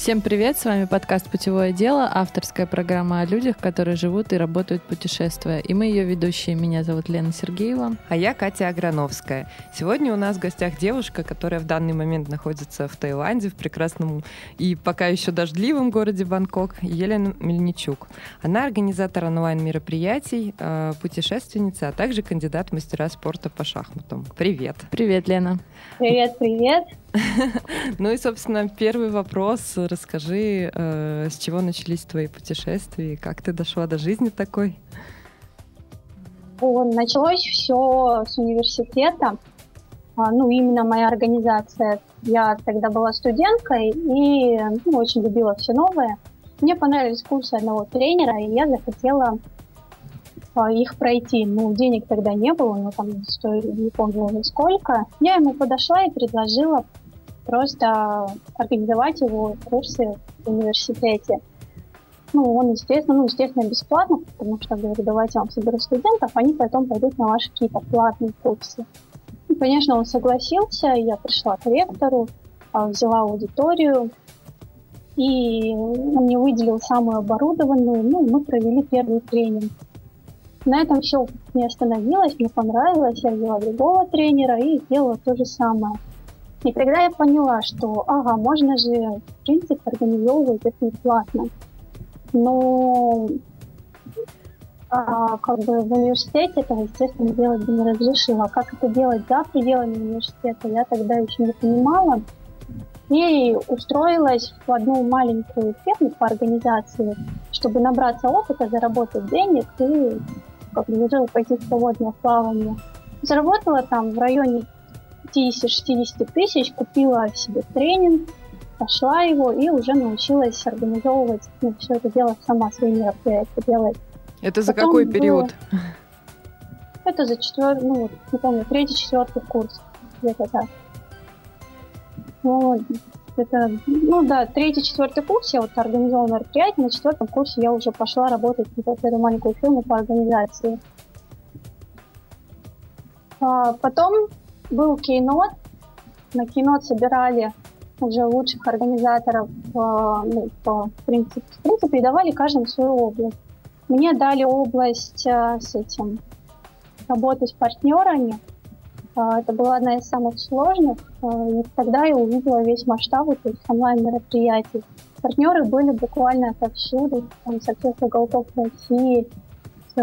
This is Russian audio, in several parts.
Всем привет, с вами подкаст «Путевое дело», авторская программа о людях, которые живут и работают путешествуя. И мы ее ведущие. Меня зовут Лена Сергеева. А я Катя Аграновская. Сегодня у нас в гостях девушка, которая в данный момент находится в Таиланде, в прекрасном и пока еще дождливом городе Бангкок, Елена Мельничук. Она организатор онлайн-мероприятий, э, путешественница, а также кандидат в мастера спорта по шахматам. Привет. Привет, Лена. Привет, привет. Ну и, собственно, первый вопрос. Расскажи, э, с чего начались твои путешествия, как ты дошла до жизни такой? Началось все с университета. А, ну, именно моя организация. Я тогда была студенткой и ну, очень любила все новое. Мне понравились курсы одного тренера, и я захотела а, их пройти. Ну, денег тогда не было, но там стоили, не помню сколько. Я ему подошла и предложила просто организовать его курсы в университете. Ну, он, естественно, ну, естественно, бесплатно, потому что, говорю, давайте я вам соберу студентов, они потом пойдут на ваши какие-то платные курсы. И, конечно, он согласился, я пришла к ректору, а, взяла аудиторию, и он мне выделил самую оборудованную, ну, мы провели первый тренинг. На этом все не остановилось, мне понравилось, я взяла другого тренера и сделала то же самое – и тогда я поняла, что, ага, можно же, в принципе, организовывать это бесплатно. Но а, как бы в университете этого, естественно, делать бы не разрешила. Как это делать за пределами университета, я тогда еще не понимала. И устроилась в одну маленькую фирму по организации, чтобы набраться опыта, заработать денег и как бы уже пойти в свободное плавание. Заработала там в районе 50-60 тысяч, купила себе тренинг, пошла его и уже научилась организовывать ну, все это дело сама, свои мероприятия делать. Это за Потом какой период? Было... Это за четвертый, ну, вот, не помню, третий, четвертый курс, где-то так. Ну, это, ну да, третий, четвертый курс я вот организовала мероприятие, на четвертом курсе я уже пошла работать в эту маленькую фирму по организации. А потом был кейнот. На кейнот собирали уже лучших организаторов э, ну, по принципу, в принципе, и давали каждому свою область. Мне дали область э, с этим, работы с партнерами. Э, это была одна из самых сложных, и тогда я увидела весь масштаб этих онлайн-мероприятий. Партнеры были буквально отовсюду, там, со всех уголков России, с,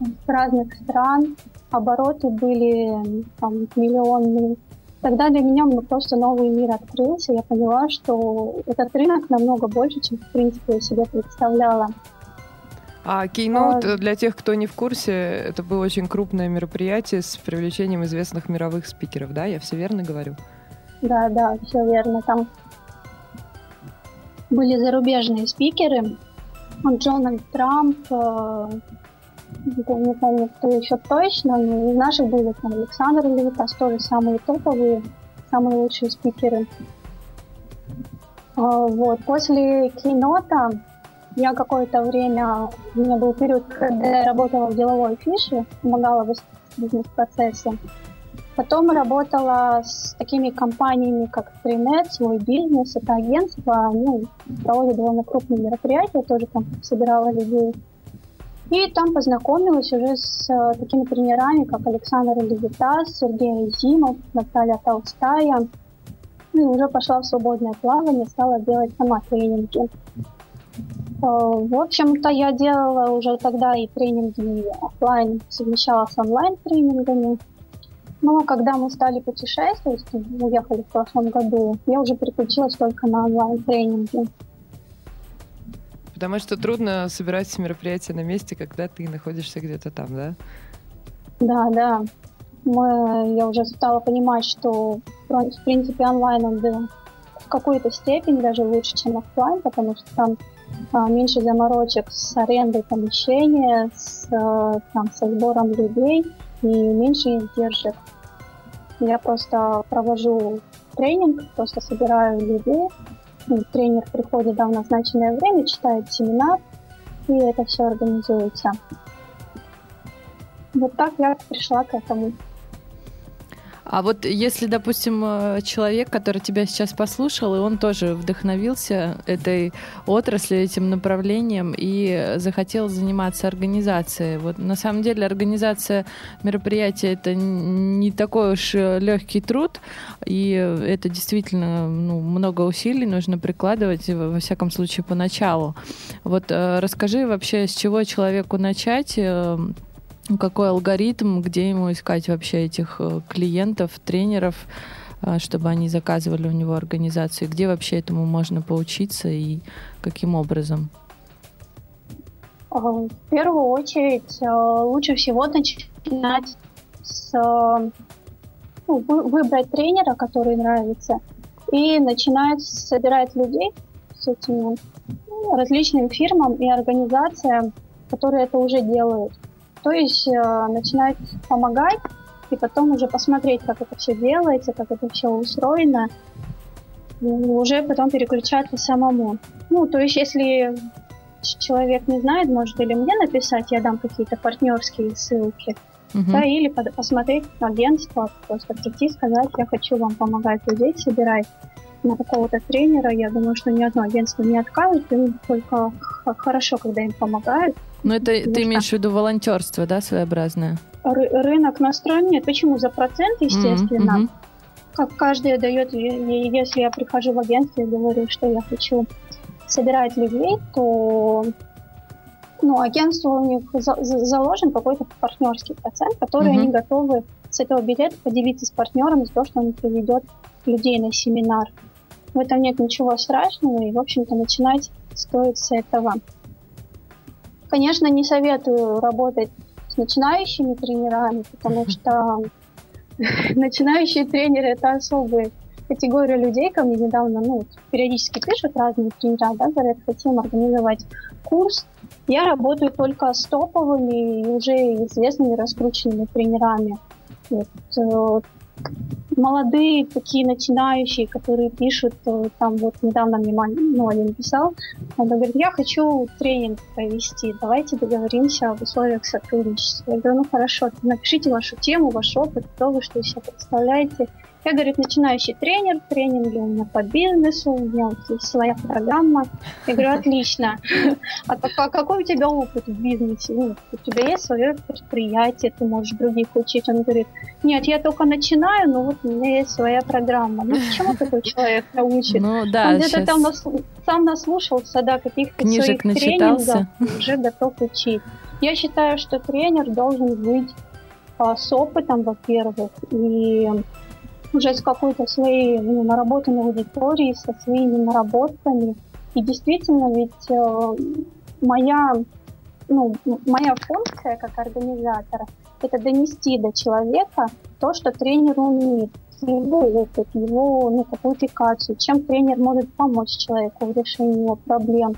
с разных стран обороты были там, миллионные. Тогда для меня просто новый мир открылся. Я поняла, что этот рынок намного больше, чем, в принципе, я себе представляла. А Keynote, а... для тех, кто не в курсе, это было очень крупное мероприятие с привлечением известных мировых спикеров, да? Я все верно говорю? Да, да, все верно. Там были зарубежные спикеры. Джональд Трамп, э, не помню, кто еще точно, но из наших были там Александр Левитас, тоже самые топовые, самые лучшие спикеры. А, вот. После кинота я какое-то время, у меня был период, когда я работала в деловой фише, помогала в бизнес-процессе. Потом работала с такими компаниями, как Freenet, свой бизнес, это агентство, они проводят довольно крупные мероприятия, тоже там собирала людей. И там познакомилась уже с э, такими тренерами, как Александр Левитас, Сергей Зимов, Наталья Толстая. Ну и уже пошла в свободное плавание, стала делать сама тренинги. Э, в общем-то, я делала уже тогда и тренинги офлайн, совмещала с онлайн-тренингами. Но когда мы стали путешествовать, уехали в прошлом году, я уже переключилась только на онлайн-тренинги. Потому что трудно собирать мероприятия на месте, когда ты находишься где-то там, да? Да, да. Мы, я уже стала понимать, что в принципе онлайн он да, в какой-то степени даже лучше, чем офлайн, потому что там а, меньше заморочек с арендой помещения, с, а, там, со сбором людей. и меньше издержек. Я просто провожу тренинг, просто собираю людей. Ну, тренер приходит да, в назначенное время, читает семинар, и это все организуется. Вот так я пришла к этому. А вот если, допустим, э, человек, который тебя сейчас послушал, и он тоже вдохновился этой отраслью, этим направлением и захотел заниматься организацией. Вот на самом деле организация мероприятия это не такой уж э, легкий труд, и это действительно ну, много усилий нужно прикладывать, во всяком случае, поначалу. Вот э, расскажи вообще, с чего человеку начать, какой алгоритм, где ему искать вообще этих э, клиентов, тренеров, э, чтобы они заказывали у него организацию, где вообще этому можно поучиться и каким образом? Э, в первую очередь лучше всего начинать с ну, выбрать тренера, который нравится, и начинать собирать людей с этими различным фирмам и организациям, которые это уже делают. То есть э, начинать помогать и потом уже посмотреть, как это все делается, как это все устроено, и уже потом переключаться самому. Ну, то есть если человек не знает, может или мне написать, я дам какие-то партнерские ссылки, uh да, или под, посмотреть агентство, просто прийти сказать, я хочу вам помогать людей собирать на какого-то тренера. Я думаю, что ни одно агентство не откажет, им только хорошо, когда им помогают. Но это ты имеешь в виду волонтерство, да, своеобразное? Ры- рынок настроен нет. Почему? За процент, естественно. Mm-hmm. Как каждый дает, если я прихожу в агентство и говорю, что я хочу собирать людей, то ну, агентству у них за- заложен какой-то партнерский процент, который mm-hmm. они готовы с этого билета поделиться с партнером за то, что он приведет людей на семинар. В этом нет ничего страшного, и, в общем-то, начинать стоит с этого. Конечно, не советую работать с начинающими тренерами, потому что начинающие тренеры это особые категория людей, ко мне недавно, ну, периодически пишут разные тренера, да, говорят, хотим организовать курс. Я работаю только с топовыми и уже известными раскрученными тренерами. Вот, э, молодые такие начинающие, которые пишут, э, там вот недавно мне ну, один писал, он говорит, я хочу тренинг провести, давайте договоримся об условиях сотрудничества. Я говорю, ну хорошо, напишите вашу тему, ваш опыт, вы, что из себя представляете. Я, говорит, начинающий тренер, тренинги у меня по бизнесу, у меня есть своя программа. Я говорю, отлично. А какой у тебя опыт в бизнесе? Ну, у тебя есть свое предприятие, ты можешь других учить. Он говорит, нет, я только начинаю, но вот у меня есть своя программа. Ну, почему такой человек научит? Ну, да, Он где-то там нас, сам наслушался, да, каких-то своих тренингов, уже готов учить. Я считаю, что тренер должен быть а, с опытом, во-первых, и уже с какой-то своей ну, наработанной аудиторией, со своими наработками. И действительно, ведь э, моя, ну, моя функция как организатора – это донести до человека то, что тренер умеет, его опыт, его ну, квалификацию, чем тренер может помочь человеку в решении его проблем.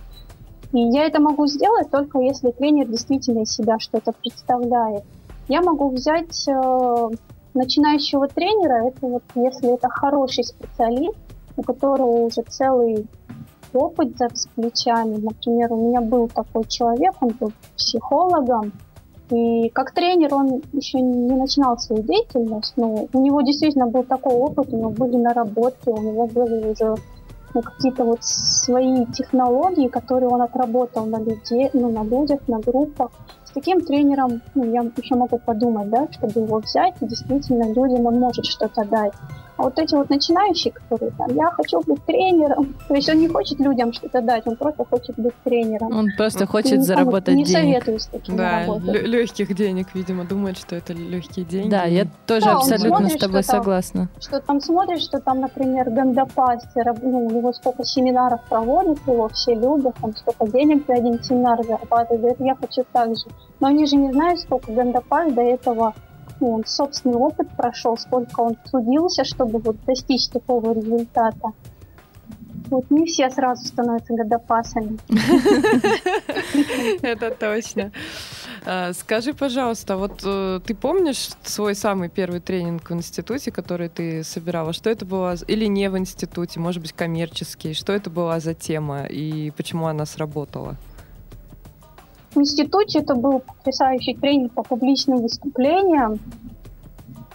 И я это могу сделать только если тренер действительно из себя что-то представляет. Я могу взять э, начинающего тренера, это вот если это хороший специалист, у которого уже целый опыт за плечами. Например, у меня был такой человек, он был психологом, и как тренер он еще не начинал свою деятельность, но у него действительно был такой опыт, у него были наработки, у него были уже ну, какие-то вот свои технологии, которые он отработал на, людей, ну, на людях, на группах таким тренером, ну, я еще могу подумать, да, чтобы его взять, и действительно людям он может что-то дать. А вот эти вот начинающие, которые там, я хочу быть тренером, то есть он не хочет людям что-то дать, он просто хочет быть тренером. Он просто хочет не, заработать не денег. Не советую с таким да, работать. легких денег, видимо, думает, что это легкие деньги. Да, я тоже да, абсолютно смотрит, с тобой что согласна. Там, что там смотришь, что там, например, гандапастер, ну, у него сколько семинаров проводит, его все любят, там сколько денег за один семинар зарабатывает, говорит, я хочу так же. Но они же не знают, сколько гандапас до этого ну, он собственный опыт прошел, сколько он трудился, чтобы вот достичь такого результата. Вот не все сразу становятся годопасами. Это точно. А, скажи, пожалуйста, вот э, ты помнишь свой самый первый тренинг в институте, который ты собирала? Что это было? Или не в институте, может быть, коммерческий? Что это была за тема и почему она сработала? В институте это был потрясающий тренинг по публичным выступлениям.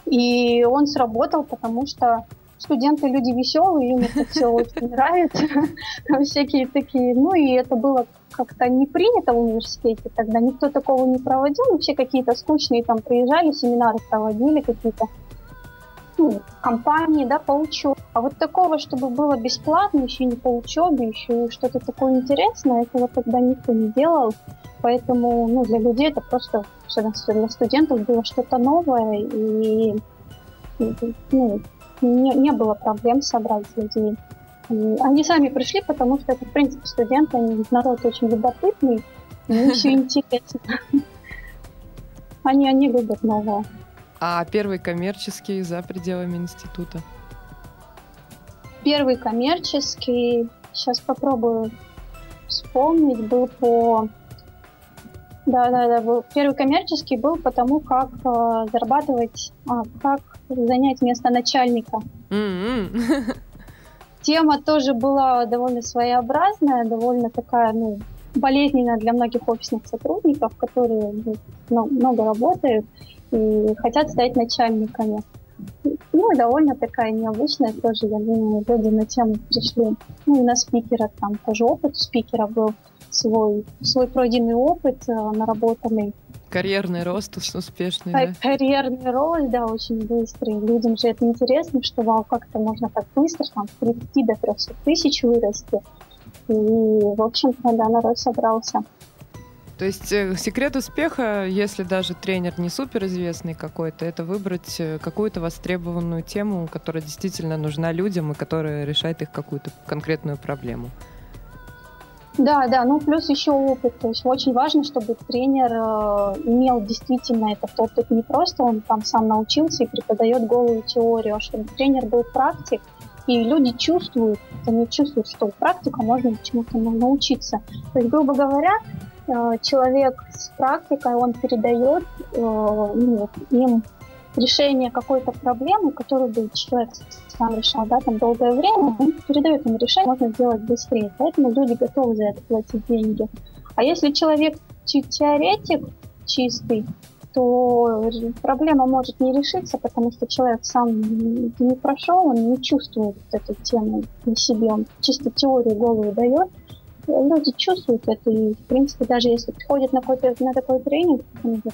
И он сработал, потому что студенты люди веселые, им это все очень нравится. Всякие такие. Ну и это было как-то не принято в университете тогда, никто такого не проводил, все какие-то скучные там приезжали, семинары проводили какие-то ну, компании, да, по учебе. А вот такого, чтобы было бесплатно, еще не по учебе, еще что-то такое интересное, этого тогда никто не делал. Поэтому ну, для людей это просто, для студентов было что-то новое, и ну, не, не было проблем собрать людей. Они сами пришли, потому что это, в принципе, студенты, они народ очень любопытный, им все интересно. Они, они любят новое. А первый коммерческий за пределами института? Первый коммерческий, сейчас попробую вспомнить, был по... Да, да, да, был. Первый коммерческий был по тому, как э, зарабатывать, а, как занять место начальника. Mm-hmm. Тема тоже была довольно своеобразная, довольно такая, ну, болезненная для многих офисных сотрудников, которые ну, много работают и хотят стать начальниками. Ну и довольно такая необычная тоже, я думаю, люди на тему пришли. Ну и на спикера там тоже опыт у спикера был свой, свой пройденный опыт, э, наработанный. Карьерный рост успешный, да? Карьерный рост, да, очень быстрый. Людям же это интересно, что вау, как-то можно так быстро, там, с 30 до 300 тысяч вырасти. И, в общем-то, да, народ собрался. То есть э, секрет успеха, если даже тренер не суперизвестный какой-то, это выбрать э, какую-то востребованную тему, которая действительно нужна людям и которая решает их какую-то конкретную проблему. Да, да, ну плюс еще опыт. То есть очень важно, чтобы тренер э, имел действительно этот опыт. Не просто он там сам научился и преподает голую теорию, а чтобы тренер был практик, и люди чувствуют, они чувствуют, что практика можно чему-то научиться. То есть, грубо говоря, человек с практикой, он передает э, ну, им решение какой-то проблемы, которую бы человек сам решал, да, там долгое время, он передает им решение, можно сделать быстрее. Поэтому люди готовы за это платить деньги. А если человек теоретик чистый, то проблема может не решиться, потому что человек сам не прошел, он не чувствует эту тему на себе, он чисто теорию голову дает. Люди чувствуют это, и, в принципе, даже если приходят на, какой-то, на такой тренинг,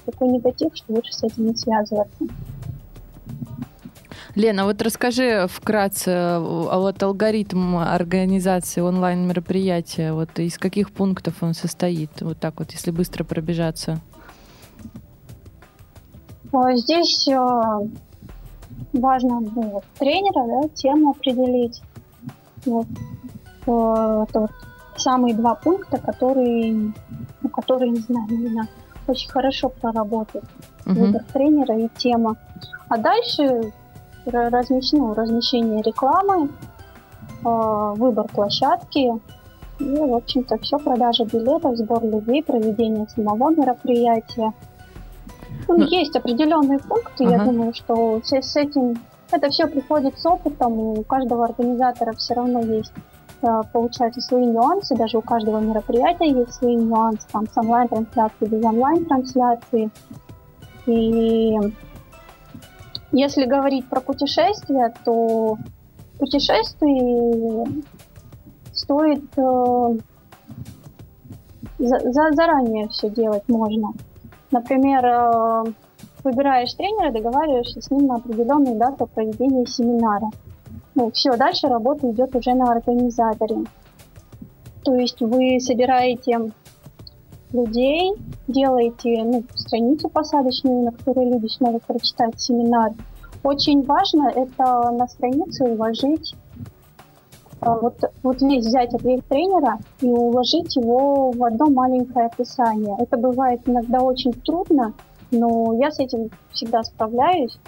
такой негатив, что лучше с этим не связываться. Лена, вот расскажи вкратце, а вот алгоритм организации онлайн-мероприятия, вот из каких пунктов он состоит? Вот так вот, если быстро пробежаться. Здесь э, важно ну, тренера, да, тему определить. Вот. Э, это вот самые два пункта, которые, ну, которые, не знаю, именно очень хорошо проработают. Uh-huh. Выбор тренера и тема. А дальше размещение, размещение рекламы, э, выбор площадки, и, в общем-то, все, продажа билетов, сбор людей, проведение самого мероприятия. Ну, ну, есть определенные пункты, ага. я думаю, что с, с этим это все приходит с опытом, у каждого организатора все равно есть, э, получается, свои нюансы, даже у каждого мероприятия есть свои нюансы, там, с онлайн-трансляцией, без онлайн-трансляции. И если говорить про путешествия, то путешествий стоит э, за, за, заранее все делать можно. Например, э, выбираешь тренера, договариваешься с ним на определенную дату проведения семинара. Ну, все, дальше работа идет уже на организаторе. То есть вы собираете людей, делаете ну, страницу посадочную, на которой люди смогут прочитать семинар. Очень важно это на странице уложить а, вот, вот здесь взять ответ тренера и уложить его в одно маленькое описание. Это бывает иногда очень трудно, но я с этим всегда справляюсь.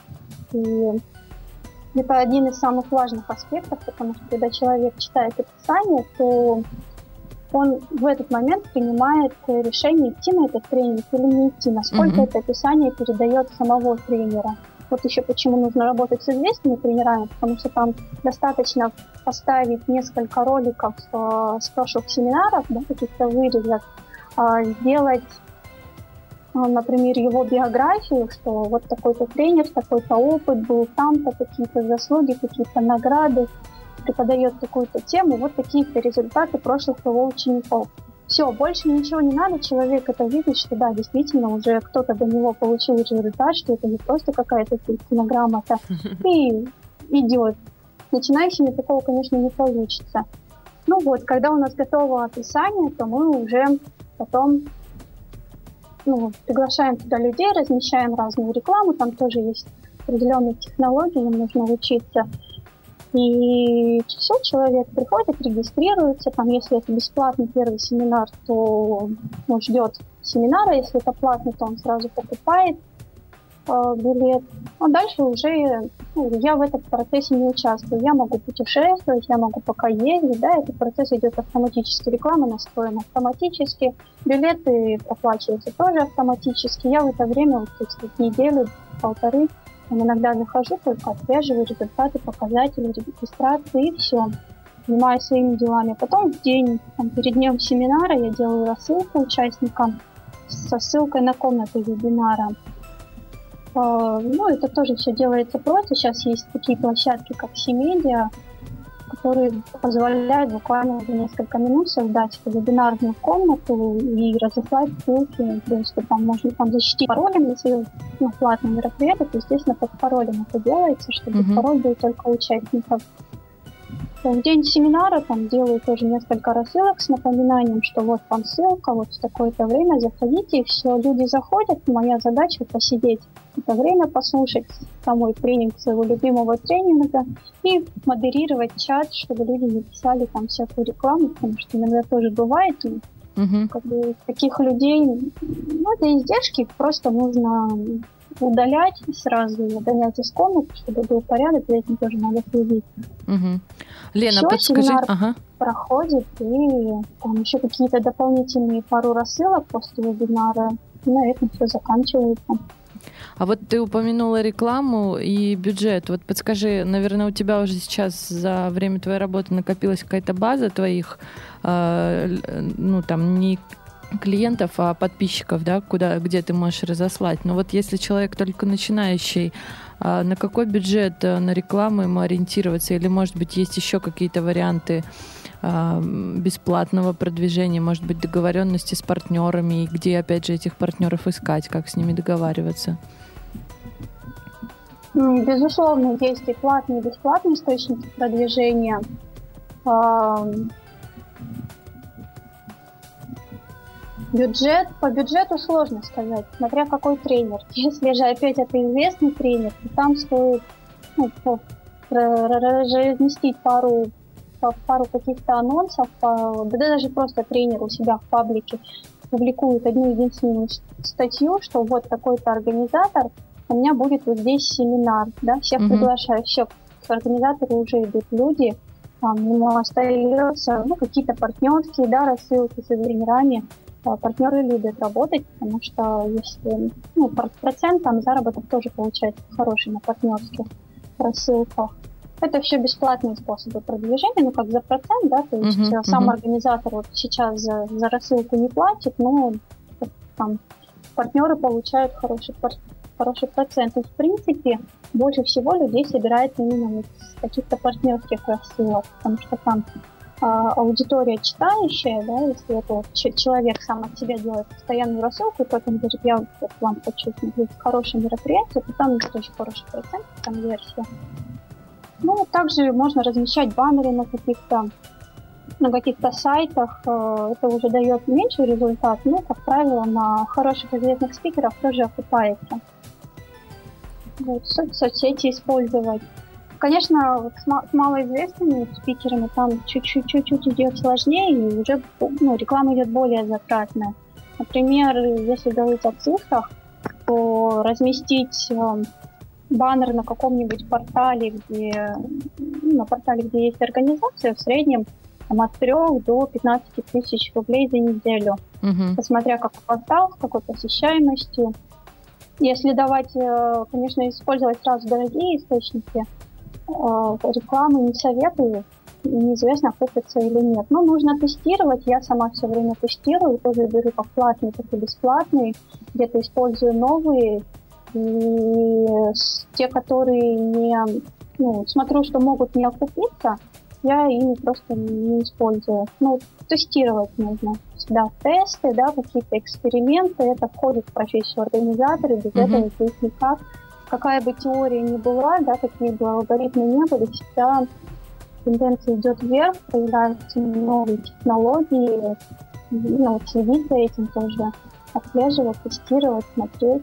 И это один из самых важных аспектов, потому что когда человек читает описание, то он в этот момент принимает решение, идти на этот тренинг или не идти, насколько mm-hmm. это описание передает самого тренера. Вот еще почему нужно работать с известными тренерами, потому что там достаточно поставить несколько роликов э, с прошлых семинаров, да, каких-то вырезок, э, сделать, например, его биографию, что вот такой-то тренер, такой-то опыт был там-то, какие-то заслуги, какие-то награды, преподает такую-то тему, вот такие-то результаты прошлых его учеников. Все, больше ничего не надо, человек это видит, что да, действительно, уже кто-то до него получил результат, что это не просто какая-то стенограмма-то, и идет. Начинающими такого, конечно, не получится. Ну вот, когда у нас готово описание, то мы уже потом ну, приглашаем туда людей, размещаем разную рекламу, там тоже есть определенные технологии, им нужно учиться. И все, человек приходит, регистрируется, там, если это бесплатный первый семинар, то он ждет семинара, если это платный, то он сразу покупает э, билет. А дальше уже ну, я в этом процессе не участвую. Я могу путешествовать, я могу пока ездить, да, этот процесс идет автоматически, реклама настроена автоматически, билеты оплачиваются тоже автоматически. Я в это время, вот, вот неделю, полторы, иногда захожу, только отслеживаю результаты, показатели, регистрации и все. Занимаюсь своими делами. Потом в день, там, перед днем семинара я делаю рассылку участникам со ссылкой на комнату вебинара. А, ну, это тоже все делается просто. Сейчас есть такие площадки, как Симедиа, которые позволяют буквально за несколько минут создать вебинарную комнату и разослать ссылки. То есть там можно там защитить паролем, если ну, платное мероприятие, то, естественно, под паролем это делается, чтобы mm-hmm. пароль был только участников. В день семинара там делаю тоже несколько рассылок с напоминанием, что вот там ссылка, вот в такое-то время заходите, и все, люди заходят, моя задача посидеть это время, послушать самой тренинг своего любимого тренинга и модерировать чат, чтобы люди не писали там всякую рекламу, потому что иногда тоже бывает, и угу. как бы таких людей, ну, это издержки, просто нужно удалять сразу, удалять из комнаты, чтобы был порядок, за этим тоже надо следить. Угу. Лена, Все, подскажи. Ага. проходит, и там еще какие-то дополнительные пару рассылок после вебинара, и на этом все заканчивается. А вот ты упомянула рекламу и бюджет. Вот подскажи, наверное, у тебя уже сейчас за время твоей работы накопилась какая-то база твоих, э, ну там не клиентов, а подписчиков, да, куда, где ты можешь разослать. Но вот если человек только начинающий, а на какой бюджет э, на рекламу ему ориентироваться? Или, может быть, есть еще какие-то варианты а, бесплатного продвижения, может быть, договоренности с партнерами, и где, опять же, этих партнеров искать, как с ними договариваться? Безусловно, есть и платные, и бесплатные источники продвижения. Бюджет, по бюджету сложно сказать, смотря какой тренер. Если же опять это известный тренер, то там стоит ну, разместить пару, пару каких-то анонсов, да даже просто тренер у себя в паблике публикует одну единственную статью, что вот такой-то организатор, у меня будет вот здесь семинар, да, всех mm-hmm. приглашаю, все, к организатору уже идут люди, там ему остается, ну, какие-то партнерские, да, рассылки с тренерами, а партнеры любят работать, потому что если ну, процент там заработок тоже получается хороший на партнерских рассылках. Это все бесплатные способы продвижения, ну как за процент, да, то есть uh-huh, сам uh-huh. организатор вот сейчас за, за рассылку не платит, но там партнеры получают хороший, хороший процент. И в принципе больше всего людей собирает именно с каких-то партнерских рассылок, потому что там аудитория читающая, да, если это вот человек сам от себя делает постоянную рассылку, и потом говорит, я вот вам хочу смотреть хорошее мероприятие, то там тоже хороший процент конверсия. Ну, также можно размещать баннеры на каких-то на каких-то сайтах э, это уже дает меньший результат, но, как правило, на хороших известных спикеров тоже окупается. Вот, соцсети использовать. Конечно, с, малоизвестными спикерами там чуть-чуть идет сложнее, и уже ну, реклама идет более затратная. Например, если говорить о цифрах, то разместить э, баннер на каком-нибудь портале, где ну, на портале, где есть организация, в среднем там, от 3 до 15 тысяч рублей за неделю, угу. посмотря какой квартал, с какой посещаемостью. Если давать, э, конечно, использовать сразу дорогие источники, рекламы не советую, неизвестно, окупится или нет. Но нужно тестировать, я сама все время тестирую, тоже беру как платный, так и бесплатный, где-то использую новые, и те, которые не, ну, смотрю, что могут не окупиться, я ими просто не использую. Ну, тестировать нужно. Да, тесты, да, какие-то эксперименты, это входит в профессию организатора, без mm-hmm. этого здесь никак. Какая бы теория ни была, да, какие бы алгоритмы не были, всегда тенденция идет вверх, появляются новые технологии, ну, следить за этим тоже, отслеживать, тестировать, смотреть.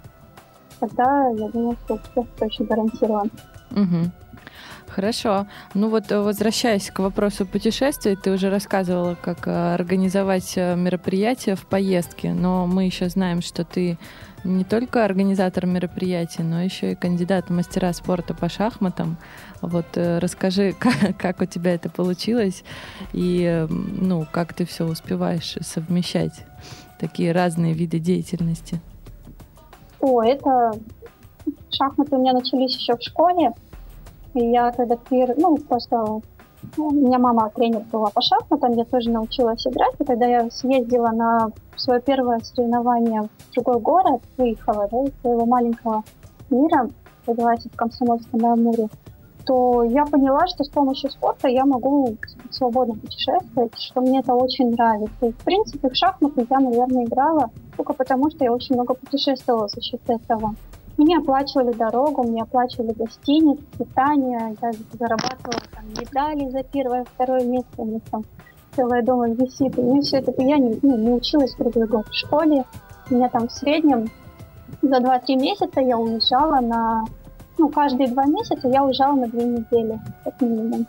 Тогда, я думаю, что успех точно гарантирован. Угу. Хорошо. Ну вот, э, возвращаясь к вопросу путешествий, ты уже рассказывала, как э, организовать э, мероприятия в поездке, но мы еще знаем, что ты не только организатор мероприятий, но еще и кандидат в мастера спорта по шахматам. Вот расскажи, как, как у тебя это получилось и ну, как ты все успеваешь совмещать, такие разные виды деятельности. О, это шахматы у меня начались еще в школе. И я когда пер... ну, просто у меня мама тренер была по шахматам, я тоже научилась играть. И когда я съездила на свое первое соревнование в другой город, выехала да, из своего маленького мира, называется в Комсомольском на Амуре, то я поняла, что с помощью спорта я могу свободно путешествовать, что мне это очень нравится. И, в принципе, в шахматы я, наверное, играла только потому, что я очень много путешествовала за счет этого. Мне оплачивали дорогу, мне оплачивали гостиниц, питание, я зарабатывала там медали за первое, второе место, у меня там целое дома висит. И мне все это, я не, ну, не училась круглый год в школе. У меня там в среднем за 2-3 месяца я уезжала на... Ну, каждые два месяца я уезжала на две недели, как минимум.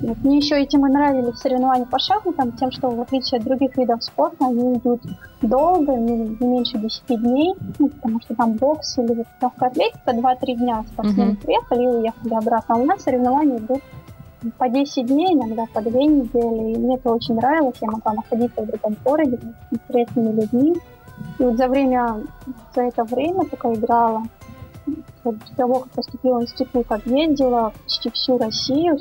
Вот. Мне еще этим и нравились соревнования по шахматам, тем, что в отличие от других видов спорта, они идут долго, не, не меньше 10 дней, ну, потому что там бокс или легкая атлетика 2-3 дня спортсмены mm-hmm. приехали и уехали обратно. А у нас соревнования идут по 10 дней, иногда по 2 недели. И мне это очень нравилось. Я могла находиться в другом городе с интересными людьми. И вот за время, за это время, пока играла, после того, как поступила в институт, объездила почти всю Россию,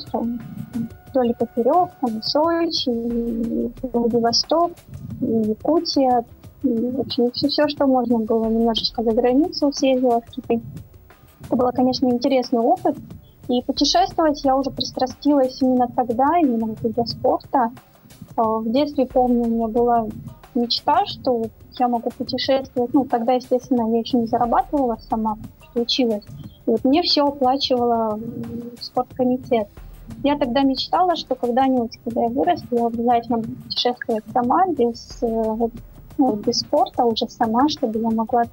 вдоль и поперек, там и Сочи, и Владивосток, и Якутия, и, в все, все, что можно было, немножечко за границу съездила в Китай. Это был, конечно, интересный опыт, и путешествовать я уже пристрастилась именно тогда, именно для спорта. А, в детстве, помню, у меня была мечта, что я могу путешествовать. Ну, тогда, естественно, я еще не зарабатывала сама, что училась. И вот мне все оплачивала спорткомитет. Я тогда мечтала, что когда-нибудь, когда я вырасту, я обязательно буду путешествовать сама, без, э, ну, без спорта уже сама, чтобы я могла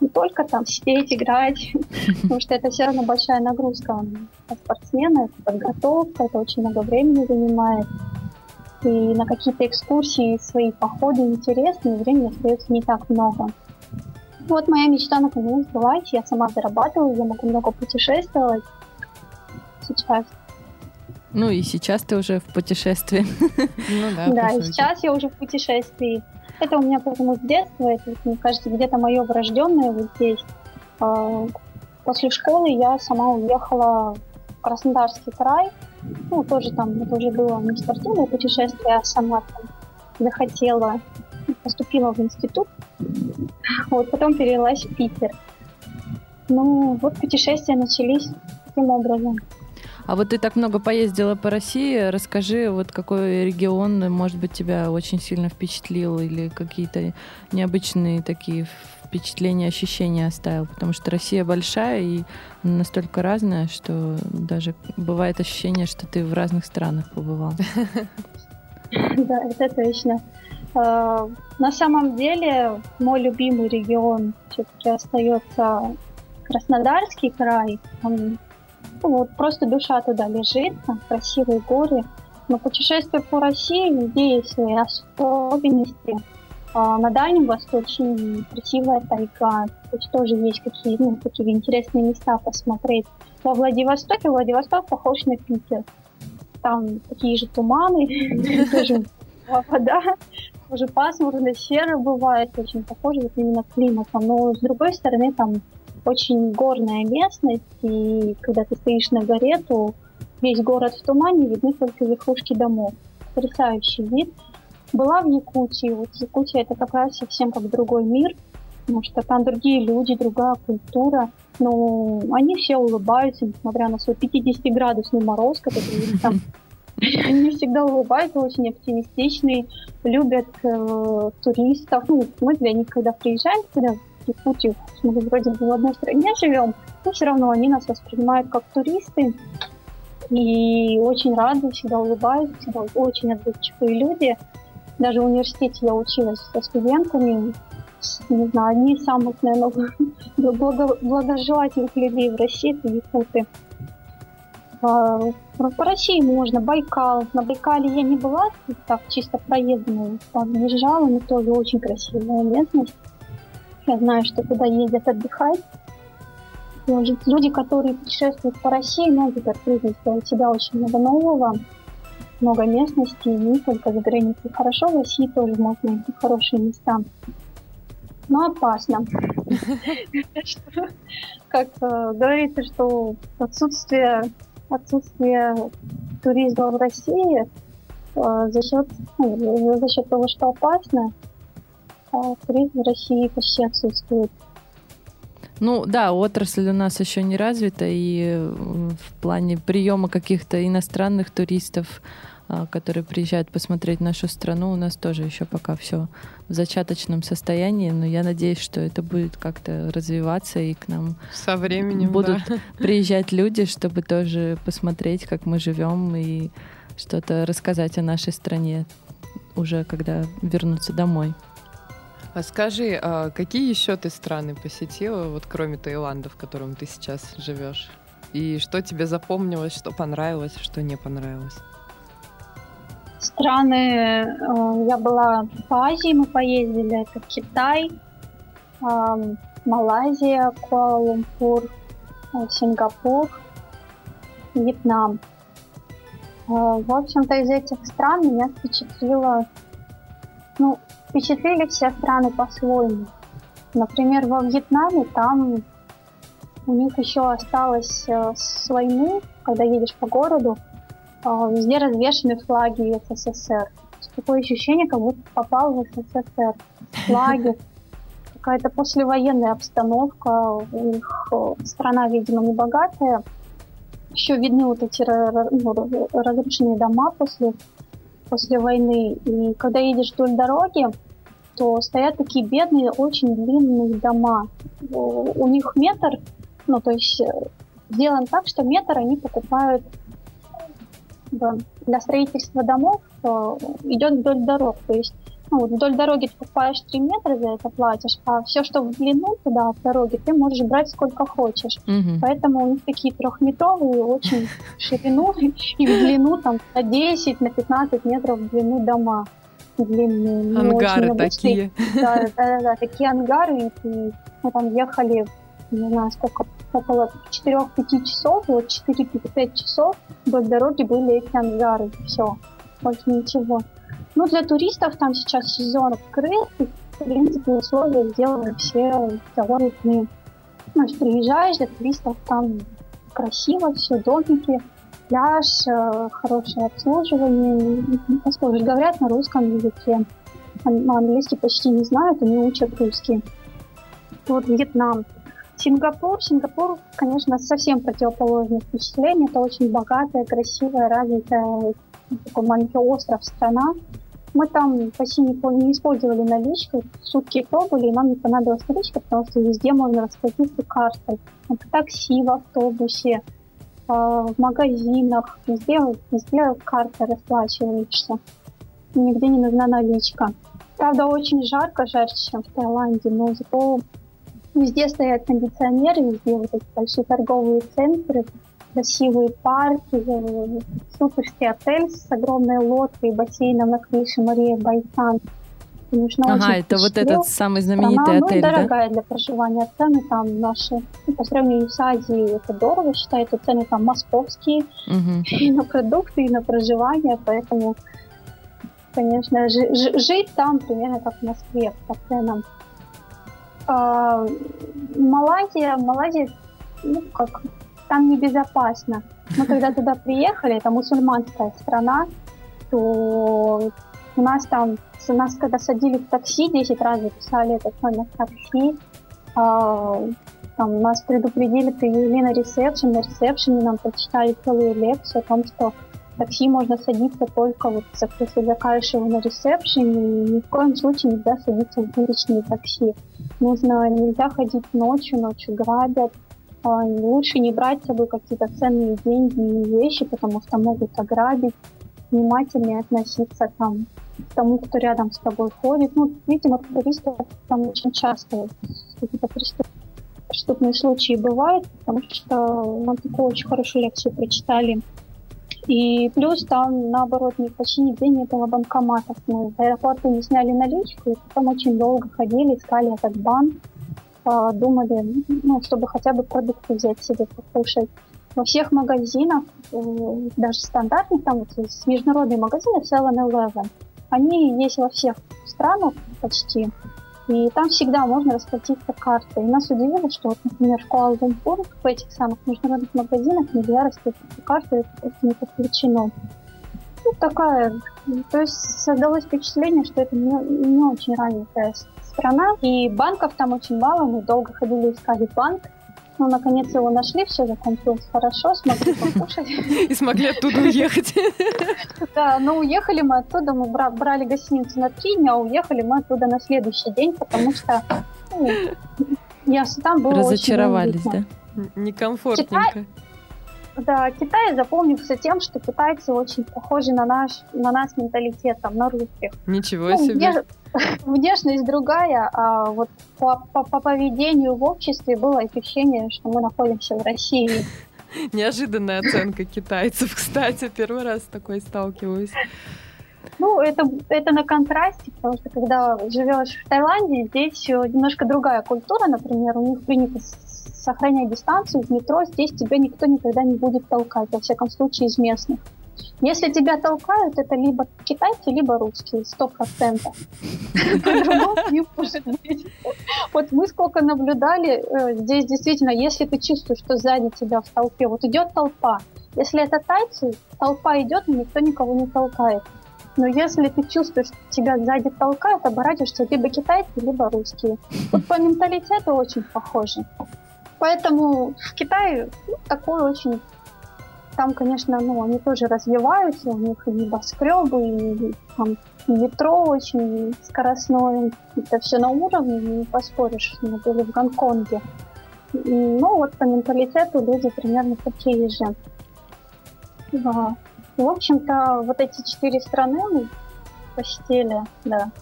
не только там сидеть, играть, потому что это все равно большая нагрузка на спортсмена, это подготовка, это очень много времени занимает. И на какие-то экскурсии, свои походы интересные, времени остается не так много. Вот моя мечта наконец сбылась, я сама зарабатываю, я могу много путешествовать сейчас. Ну и сейчас ты уже в путешествии. Ну да, да и сейчас я уже в путешествии. Это у меня потому с детства, это, мне кажется, где-то мое врожденное вот здесь. А, после школы я сама уехала в Краснодарский край. Ну, тоже там, это уже было не спортивное путешествие, а сама там захотела, поступила в институт. Вот, потом перевелась в Питер. Ну, вот путешествия начались таким образом. А вот ты так много поездила по России, расскажи, вот какой регион, может быть, тебя очень сильно впечатлил или какие-то необычные такие впечатления, ощущения оставил, потому что Россия большая и настолько разная, что даже бывает ощущение, что ты в разных странах побывал. Да, это точно. А, на самом деле, мой любимый регион все-таки остается Краснодарский край. Он ну, вот просто душа туда лежит, там красивые горы. Но путешествие по России, везде есть свои особенности. А на Дальнем Востоке красивая тайга. Тут тоже есть какие, ну, такие интересные места посмотреть. Во Владивостоке Владивосток похож на Питер. там такие же туманы, тоже вода, уже пасмурно, серо бывает, очень похоже вот именно климатом. Но с другой стороны, там очень горная местность, и когда ты стоишь на горе, то весь город в тумане, видны только верхушки домов. Потрясающий вид. Была в Якутии. Вот Якутия это как раз совсем как другой мир, потому что там другие люди, другая культура. Но они все улыбаются, несмотря на свой 50-градусный мороз, который там они всегда улыбаются, очень оптимистичные, любят э, туристов. Ну, мы для них, когда приезжаем сюда, в Якутию, мы вроде бы в одной стране живем, но все равно они нас воспринимают как туристы. И очень рады, всегда улыбаются, всегда очень отзывчивые люди. Даже в университете я училась со студентами, не знаю, одни из самых, наверное, благо, благожелательных людей в России, это якуты. А, по России можно, Байкал. На Байкале я не была, так чисто проездом езжала, но тоже очень красивая местность. Я знаю, что туда ездят отдыхать. Люди, которые путешествуют по России, могут открыть для себя очень много нового, много местностей, не только за границей. Хорошо, в России тоже можно найти хорошие места. Но опасно. Как э, говорится, что отсутствие отсутствие туризма в России э, за счет, ну, за счет того, что опасно, а туризм в России почти отсутствует. Ну да, отрасль у нас еще не развита, и в плане приема каких-то иностранных туристов которые приезжают посмотреть нашу страну, у нас тоже еще пока все в зачаточном состоянии, но я надеюсь, что это будет как-то развиваться и к нам со временем будут да. приезжать люди, чтобы тоже посмотреть, как мы живем и что-то рассказать о нашей стране уже когда вернутся домой. А скажи, а какие еще ты страны посетила, вот кроме Таиланда, в котором ты сейчас живешь? И что тебе запомнилось, что понравилось, что не понравилось? Страны, э, я была в Азии, мы поездили, это Китай, Малайзия, Куала-Лумпур, э, Сингапур, Вьетнам. Э, в общем-то, из этих стран меня впечатлило, ну, впечатлили все страны по-своему. Например, во Вьетнаме там у них еще осталось с войны, когда едешь по городу, везде развешаны флаги СССР. Такое ощущение, как будто попал в СССР. Флаги, какая-то послевоенная обстановка. У них э, страна, видимо, не богатая. Еще видны вот эти ну, разрушенные дома после, после войны. И когда едешь вдоль дороги, то стоят такие бедные, очень длинные дома. У них метр, ну, то есть э, сделан так, что метр они покупают для строительства домов э, идет вдоль дорог. То есть ну, вот вдоль дороги ты покупаешь 3 метра, за это платишь, а все, что в длину туда, от дороги, ты можешь брать сколько хочешь. Угу. Поэтому у них такие трехметровые, очень в ширину и в длину там на 10, на 15 метров в длину дома длинные. Ангары такие. Да, да, да, такие ангары. И мы там ехали, не знаю, сколько около 4-5 часов, вот 4-5 часов вдоль дороги были эти ангары. Все, больше ничего. Ну, для туристов там сейчас сезон открыт, и, в принципе, условия сделаны все довольно Значит, приезжаешь, для туристов там красиво, все, домики, пляж, э, хорошее обслуживание. Поскольку говорят на русском языке. Английский почти не знают, они учат русский. Вот Вьетнам. Сингапур. Сингапур, конечно, совсем противоположное впечатление. Это очень богатая, красивая, развитая, такой маленький остров страна. Мы там почти не, не использовали наличку, сутки пробовали, и нам не понадобилась наличка, потому что везде можно расплатиться картой. В такси, в автобусе, а, в магазинах, везде, везде карта расплачиваешься. Нигде не нужна наличка. Правда, очень жарко, жарче, чем в Таиланде, но зато Везде стоят кондиционеры, везде вот эти большие торговые центры, красивые парки, э, суперский отель с огромной лодкой и бассейном на крыше Мария Байсан. конечно, ага, это вот этот самый знаменитый Страна, отель, ну, да? дорогая для проживания. Цены там наши, ну, по сравнению с Азией, это дорого считается. Цены там московские Мгм. и на продукты, и на проживание. Поэтому, конечно, жи- жи- жить там примерно как в Москве по ценам. А, Малайзия, Малайзия, ну, как, там небезопасно. Мы когда туда приехали, это мусульманская страна, то у нас там, нас когда садили в такси, 10 раз записали этот номер такси, а, там нас предупредили, привели на ресепшн, на ресепшене нам прочитали целую лекцию о том, что такси можно садиться только вот если закажешь его на ресепшене, и ни в коем случае нельзя садиться в уличные такси. Нужно, нельзя ходить ночью, ночью грабят, а, лучше не брать с собой какие-то ценные деньги и вещи, потому что могут ограбить, внимательнее относиться там к тому, кто рядом с тобой ходит. Ну, видимо, туристов там очень часто какие-то преступ- преступные случаи бывают, потому что нам такую очень хорошую лекцию прочитали. И плюс там, наоборот, почти нигде не было банкоматов. Мы в аэропорту не сняли наличку, и потом очень долго ходили, искали этот банк, а, думали, ну, чтобы хотя бы продукты взять себе покушать. Во всех магазинах, э, даже стандартных, там вот международные магазины 7-Eleven, они есть во всех странах почти, и там всегда можно расплатиться картой. И нас удивило, что, вот, например, в Куала-Лумпур в этих самых международных магазинах нельзя расплатиться картой, это не подключено. Ну, такая, то есть создалось впечатление, что это не, не очень развитая страна, и банков там очень мало, мы долго ходили искали банк, ну, наконец его нашли, все закончилось хорошо, смогли покушать. И смогли оттуда уехать. Да, но уехали мы оттуда, мы бра- брали гостиницу на три дня, а уехали мы оттуда на следующий день, потому что ну, я там было очень Разочаровались, да? Некомфортненько. Да, Китай запомнился тем, что китайцы очень похожи на наш, на нас менталитетом, на русских. Ничего Ну, себе. внеш- Внешность другая, а вот по, по- по поведению в обществе было ощущение, что мы находимся в России. Неожиданная оценка китайцев, кстати. Первый раз с такой сталкиваюсь. Ну, это, это на контрасте, потому что когда живешь в Таиланде, здесь э, немножко другая культура, например, у них принято с- сохранять дистанцию в метро, здесь тебя никто никогда не будет толкать, во всяком случае из местных. Если тебя толкают, это либо китайцы, либо русские, сто процентов. Вот мы сколько наблюдали, э, здесь действительно, если ты чувствуешь, что сзади тебя в толпе, вот идет толпа, если это тайцы, толпа идет, но никто никого не толкает. Но если ты чувствуешь, что тебя сзади толкают, оборачиваешься либо китайцы, либо русские. Вот по менталитету очень похожи. Поэтому в Китае ну, такой очень... Там, конечно, ну, они тоже развиваются, у них и небоскребы, и там метро очень скоростное. Это все на уровне, не поспоришь. Мы были в Гонконге. И, Ну, вот по менталитету люди примерно такие же. Да. В общем-то, вот эти четыре страны мы посетили, да.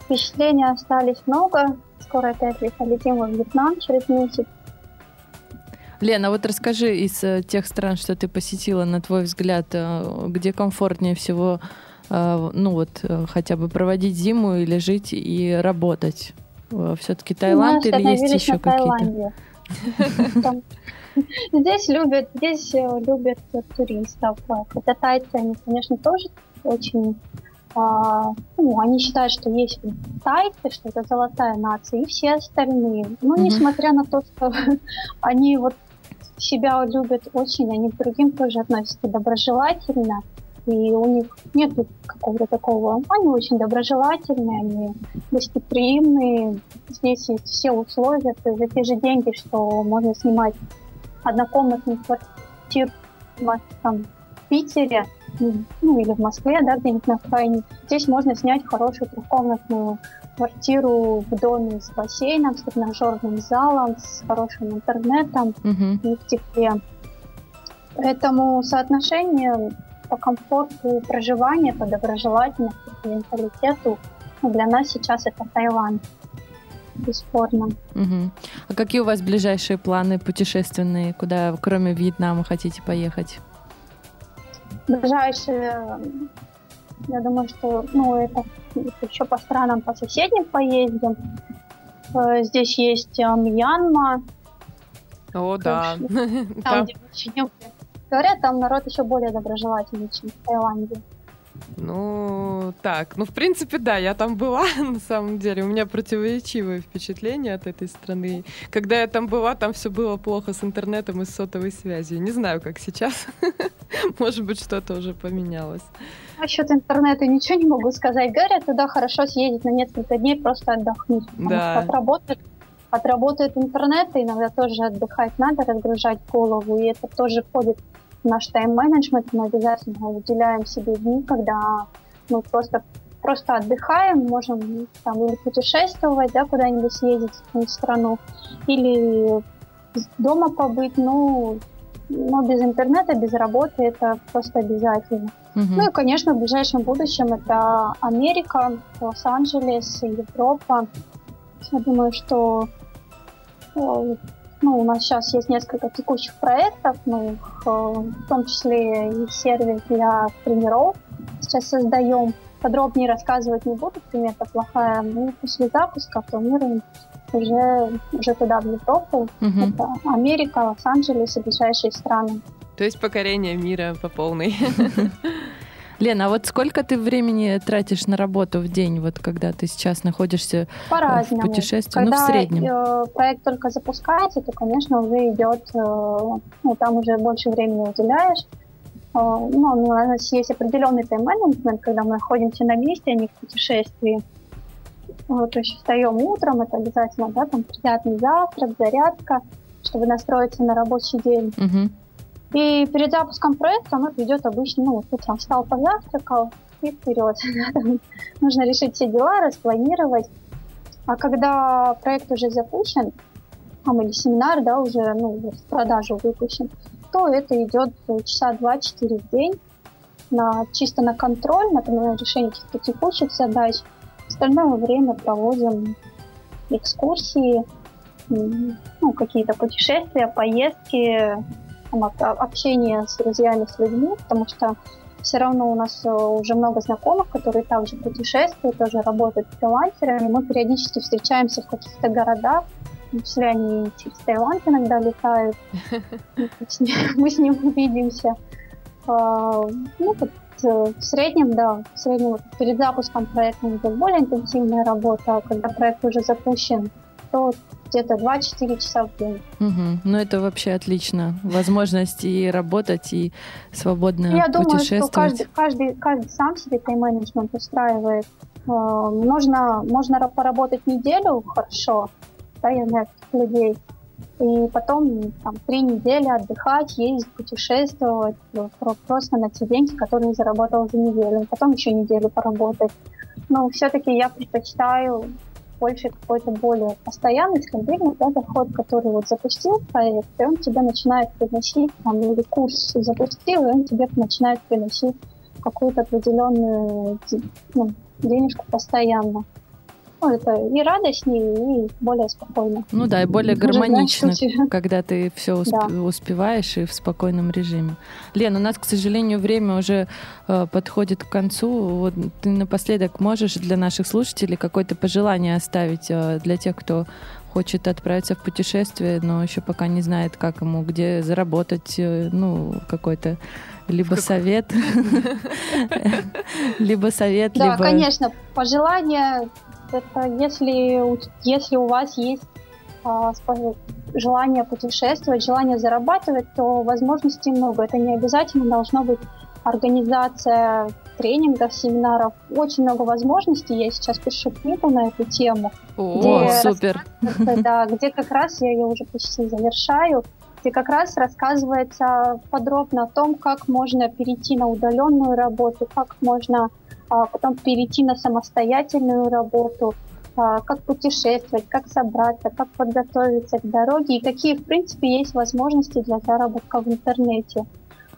Впечатления остались много. Скоро опять полетим во Вьетнам через месяц. Лена, вот расскажи из э, тех стран, что ты посетила, на твой взгляд, э, где комфортнее всего, э, ну вот, хотя бы проводить зиму или жить и работать? Все-таки Таиланд Мы или есть еще какие-то? Здесь любят, здесь любят туристов. Хотя тайцы, они, конечно, тоже очень... а, ну, они считают, что есть тайцы, что это золотая нация, и все остальные. Но Мгм. несмотря на то, что они вот себя любят очень, они к другим тоже относятся доброжелательно. И у них нет какого-то такого... Они очень доброжелательные, они гостеприимные. Здесь есть все условия, то есть за те же деньги, что можно снимать однокомнатную квартиру там, в Питере, ну или в Москве, да, где-нибудь на окраине. Здесь можно снять хорошую трехкомнатную квартиру в доме с бассейном, с тренажерным залом, с хорошим интернетом Мгм. и в тепле. Поэтому соотношение по комфорту проживания, по доброжелательности, по менталитету ну, для нас сейчас это Таиланд. Бесспорно. Мгм. А какие у вас ближайшие планы путешественные, куда кроме Вьетнама хотите поехать? Ближайшие Я думаю, что, ну, это еще по странам, по соседним поездим. Э, здесь есть э, Мьянма. О, да. Там, где Говорят, там народ еще более доброжелательный, чем в Таиланде. Ну, так, ну, в принципе, да, я там была, на самом деле. У меня противоречивые впечатления от этой страны. Когда я там была, там все было плохо с интернетом и с сотовой связью. Не знаю, как сейчас. Может быть, что-то уже поменялось. Насчет интернета ничего не могу сказать. Говорят, туда хорошо съездить на несколько дней, просто отдохнуть. Да. Отработать отработает интернет, и иногда тоже отдыхать надо, разгружать голову, и это тоже входит наш тайм-менеджмент, мы обязательно выделяем себе дни, когда мы просто, просто отдыхаем, можем там или путешествовать, да, куда-нибудь съездить в страну, или дома побыть, ну, но без интернета, без работы это просто обязательно. Угу. Ну и, конечно, в ближайшем будущем это Америка, Лос-Анджелес, Европа. Я думаю, что э, ну, у нас сейчас есть несколько текущих проектов, э, в том числе и сервис для тренеров сейчас создаем. Подробнее рассказывать не буду, примета плохая. Мы после запуска планируем уже, уже туда, в Европу. Угу. Это Америка, Лос-Анджелес и ближайшие страны. То есть покорение мира по полной. Лена, а вот сколько ты времени тратишь на работу в день, вот когда ты сейчас находишься по в путешествии, когда, ну, в среднем? Э, проект только запускается, то, конечно, уже идет, э, ну, там уже больше времени уделяешь. Э, ну, у нас есть определенный тайм-менеджмент, когда мы находимся на месте, а не в путешествии. Вот, то есть встаем утром, это обязательно, да, там приятный завтрак, зарядка, чтобы настроиться на рабочий день. Угу. И перед запуском проекта оно идет обычно, ну, утром встал, позавтракал и вперед. Нужно решить все дела, распланировать. А когда проект уже запущен, там, или семинар, да, уже, ну, в продажу выпущен, то это идет часа два-четыре в день на, чисто на контроль, например, решение каких-то текущих задач. Остальное время проводим экскурсии, ну, какие-то путешествия, поездки, общение с друзьями, с людьми, потому что все равно у нас э, уже много знакомых, которые также путешествуют, тоже работают фрилансерами. Мы периодически встречаемся в каких-то городах, числе они через Таиланд иногда летают. Мы с ним увидимся. А, ну, э, в среднем, да, в среднем перед запуском проекта идет более интенсивная работа, а когда проект уже запущен, то где-то 2-4 часа в день. Угу. Ну, это вообще отлично. Возможность и работать, и свободно Я путешествовать. думаю, что каждый, каждый, каждый сам себе тайм-менеджмент устраивает. Э, можно, можно поработать неделю хорошо, да, я знаю людей, и потом там три недели отдыхать, ездить, путешествовать, просто на те деньги, которые заработал за неделю. Потом еще неделю поработать. Но все-таки я предпочитаю больше какой-то более постоянный, стабильный да, доход, который вот запустил проект, и он тебе начинает приносить, там, или курс запустил, и он тебе начинает приносить какую-то определенную ну, денежку постоянно. Ну, это и радостнее, и более спокойно. Ну да, и более гармонично, когда ты все усп- да. успеваешь и в спокойном режиме. Лен, у нас, к сожалению, время уже э, подходит к концу. Вот ты напоследок можешь для наших слушателей какое-то пожелание оставить э, для тех, кто хочет отправиться в путешествие, но еще пока не знает, как ему, где заработать, э, ну, какой-то либо совет, либо совет, либо... Да, конечно, пожелание это если, если у вас есть а, желание путешествовать, желание зарабатывать, то возможностей много. Это не обязательно должно быть организация тренингов, семинаров. Очень много возможностей. Я сейчас пишу книгу на эту тему. О, где супер! Да, где как раз я ее уже почти завершаю, где как раз рассказывается подробно о том, как можно перейти на удаленную работу, как можно потом перейти на самостоятельную работу, а, как путешествовать, как собраться, как подготовиться к дороге и какие, в принципе, есть возможности для заработка в интернете.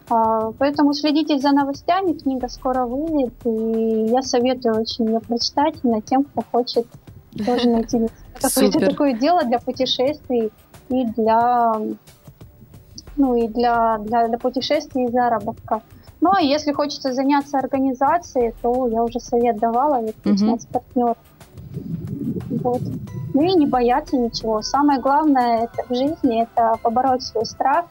А, поэтому следите за новостями, книга скоро выйдет, и я советую очень ее прочитать именно тем, кто хочет тоже найти какое-то такое дело для путешествий и для ну и для, для, для путешествий и заработка. Ну, а если хочется заняться организацией, то я уже совет давала, ведь угу. партнер. Вот. Ну и не бояться ничего. Самое главное это в жизни это побороть свой страх.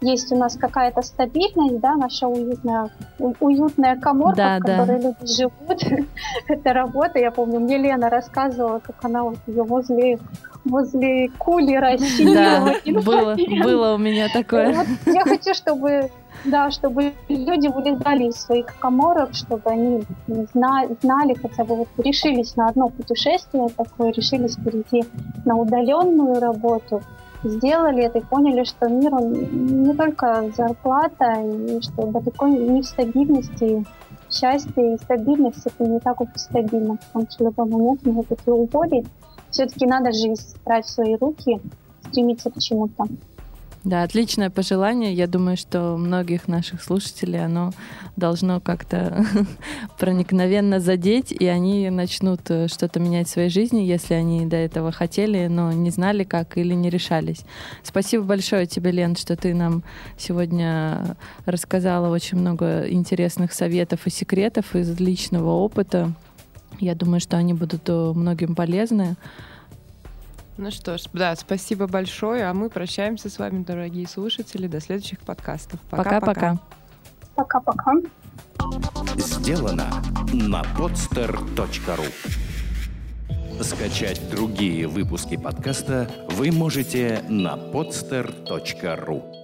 Есть у нас какая-то стабильность, да, наша уютная, уютная коморка, да, в которой да. люди живут. это работа. Я помню, мне Лена рассказывала, как она вот ее возле возле кули рассчитывала. Да, было, было у меня такое. Вот я хочу, чтобы да, чтобы люди вылезали из своих коморок, чтобы они знали, знали хотя бы вот решились на одно путешествие такое, решились перейти на удаленную работу, сделали это и поняли, что мир он не только зарплата, и что далеко не в стабильности, счастье и стабильность это не так уж и стабильно, потому что в любой момент может это уволить. Все-таки надо жизнь брать в свои руки, стремиться к чему-то. Да, отличное пожелание. Я думаю, что многих наших слушателей оно должно как-то проникновенно задеть, и они начнут э, что-то менять в своей жизни, если они до этого хотели, но не знали как или не решались. Спасибо большое тебе, Лен, что ты нам сегодня рассказала очень много интересных советов и секретов из личного опыта. Я думаю, что они будут э, многим полезны. Ну что ж, да, спасибо большое, а мы прощаемся с вами, дорогие слушатели, до следующих подкастов. Пока-пока. Пока-пока. Сделано на podster.ru Скачать другие выпуски подкаста вы можете на podster.ru